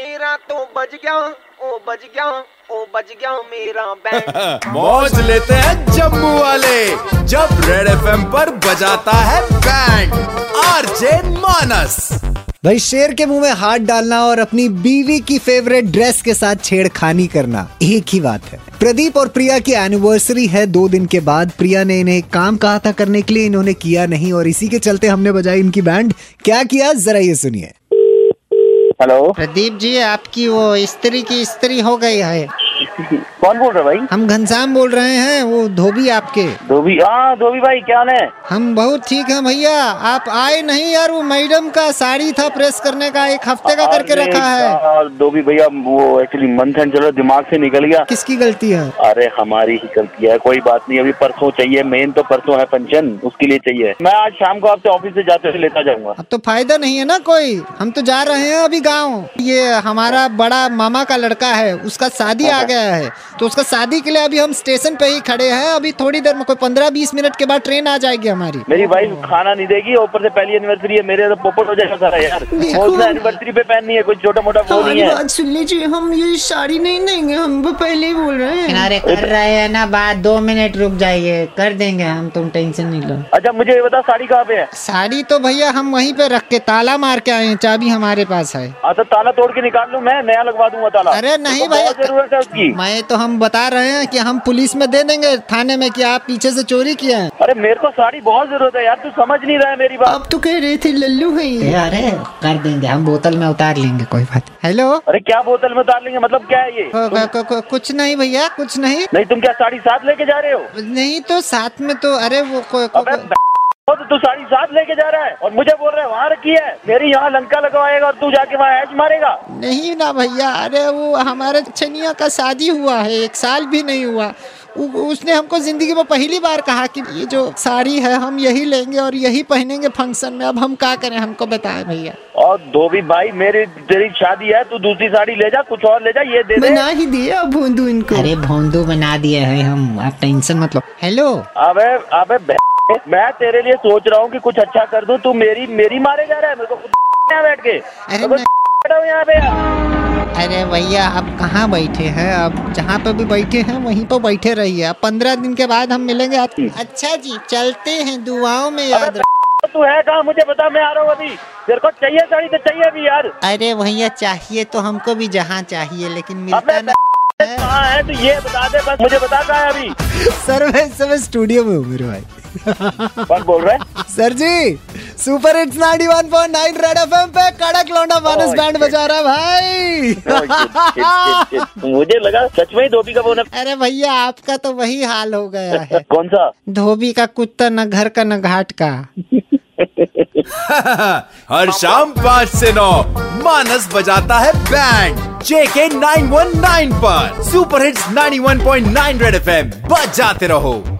मेरा तो बज गया ओ बज गया ओ बज गया मेरा बैंड मौज लेते हैं जम्मू वाले जब रेड एफएम पर बजाता है बैंड आरजे मानस भाई शेर के मुँह में हाथ डालना और अपनी बीवी की फेवरेट ड्रेस के साथ छेड़खानी करना एक ही बात है। प्रदीप और प्रिया की एनिवर्सरी है दो दिन के बाद। प्रिया ने इन्हें एक काम कहा था करने के लिए इन्होंने किया नहीं और इसी के चलते हमने बजाई इनकी बैंड क्या किया? जरा ये सुनिए। हेलो प्रदीप जी आपकी वो स्त्री की स्त्री हो गई है। कौन बोल रहे भाई? हम घनश्याम बोल रहे हैं वो धोबी आपके। धोबी हाँ धोबी भाई क्या है? हम बहुत ठीक हैं भैया आप आए नहीं यार वो मैडम का साड़ी था प्रेस करने का एक हफ़्ते का करके रखा है। धोबी भैया वो एक्चुअली मंथन चलो दिमाग से निकल गया। किसकी गलती है? अरे हमारी ही गलती है कोई बात नहीं अभी परसों चाहिए मेन तो परसों है फ़ंक्शन उसके लिए चाहिए। मैं आज शाम को आपसे ऑफ़िस से जाते हुए लेता जाऊँगा। अब तो फ़ायदा नहीं है ना कोई हम तो जा रहे हैं अभी गाँव। ये हमारा बड़ा मामा का लड़का है उसका शादी आ गया है तो उसका शादी के लिए अभी हम स्टेशन पे ही खड़े हैं। अभी थोड़ी देर में कोई पंद्रह बीस मिनट के बाद ट्रेन आ जाएगी हमारी। मेरी वाइफ खाना नहीं देगी ऊपर से पहली एनिवर्सरी है मेरे तो पोपट हो जाएगा सारा यार। एनिवर्सरी पे पहननी है कोई छोटा मोटा वो नहीं है। बात सुन लीजिए हम ये साड़ी नहीं देंगे हम वो पहले ही बोल रहे हैं। किनारे कर रहे हैं ना बात दो मिनट रुक जाइए कर देंगे हम तुम टेंशन नहीं लो। अच्छा मुझे ये बता साड़ी कहाँ पे है? साड़ी तो भैया हम वहीं पे रख के ताला मार के आए हैं चाबी हमारे पास है। हाँ तो ताला तोड़ के निकाल लूँ मैं? नया लगवा दूँगा ताला। अरे नहीं बहुत भैया। ज़रूरत है उसकी। मैं तो हम बता रहे हैं कि हम पुलिस में दे देंगे थाने में कि आप पीछे से चोरी किए हैं। अरे मेरे को साड़ी बहुत ज़रूरत है यार तू समझ नहीं रहा है मेरी बात। आप तो कह रहे थे लल्लू है ये अरे कर देंगे हम बोतल में उतार लेंगे कोई बात हेलो? अरे क्या बोतल में उतार लेंगे मतलब क्या है ये? कुछ नहीं भैया कुछ नहीं। नहीं तुम क्या साड़ी साथ लेके जा रहे हो? नहीं तो साथ में तो अरे अबे वो तो तू साड़ी साथ लेके जा रहा है और मुझे बोल रहा है वहाँ रखी है मेरी यहाँ लंका लगवाएगा और तू जाके वहाँ ऐश मारेगा। नहीं ना भैया अरे वो हमारे छनिया का शादी हुआ है एक साल भी नहीं हुआ। उसने हमको ज़िंदगी में पहली बार कहा कि ये जो साड़ी है हम यही लेंगे और यही पहनेंगे फ़ंक्शन में। अब हम क्या करें हमको बताएँ भैया। और धोबी भाई मेरी तेरी शादी है तू दूसरी साड़ी ले जा कुछ और ले जा ये दे दे। बना ही दिए अब भोंदू इनको। अरे भोंदू बना दिए हैं हम आप टेंशन मत लो। हेलो? अबे अबे मैं तेरे लिए सोच रहा हूँ कि कुछ अच्छा कर दूँ। तू मेरी मेरी मारे जा रहा है। मेरे को यहाँ बैठ के। यहाँ पे। अरे भैया आप कहाँ बैठे हैं? अब जहाँ पे भी बैठे हैं वहीं पर बैठे रहिए। आप पंद्रह दिन के बाद हम मिलेंगे। आप अच्छा जी चलते हैं दुआओं में याद रख तू है कहाँ? मुझे बता मैं आ रहा हूँ अभी। तेरे को चाहिए साड़ी तो चाहिए अभी यार। अरे भैया चाहिए तो हमको भी जहाँ चाहिए लेकिन मिलता अबे ना कहाँ है? तू ये बता दे बस मुझे बता कहाँ है अभी? सर मैं इस समय स्टूडियो में हूँ मेरे भाई। कौन बोल रहा है? Sir ji super hits 91.9 Red FM पे कड़क लौंडा मानस Oh, बैंड बजा रहा है भाई। Oh, shit, shit, shit, shit. मुझे लगा सच में धोबी का फ़ोन अरे भैया आपका तो वही हाल हो गया है। कौन सा? धोबी का कुत्ता न घर का न घाट का। हर शाम पाँच से नौ मानस बजाता है बैंड जेके 919 पर। सुपर हिट्स 91.9 रेड एफएम बजाते रहो।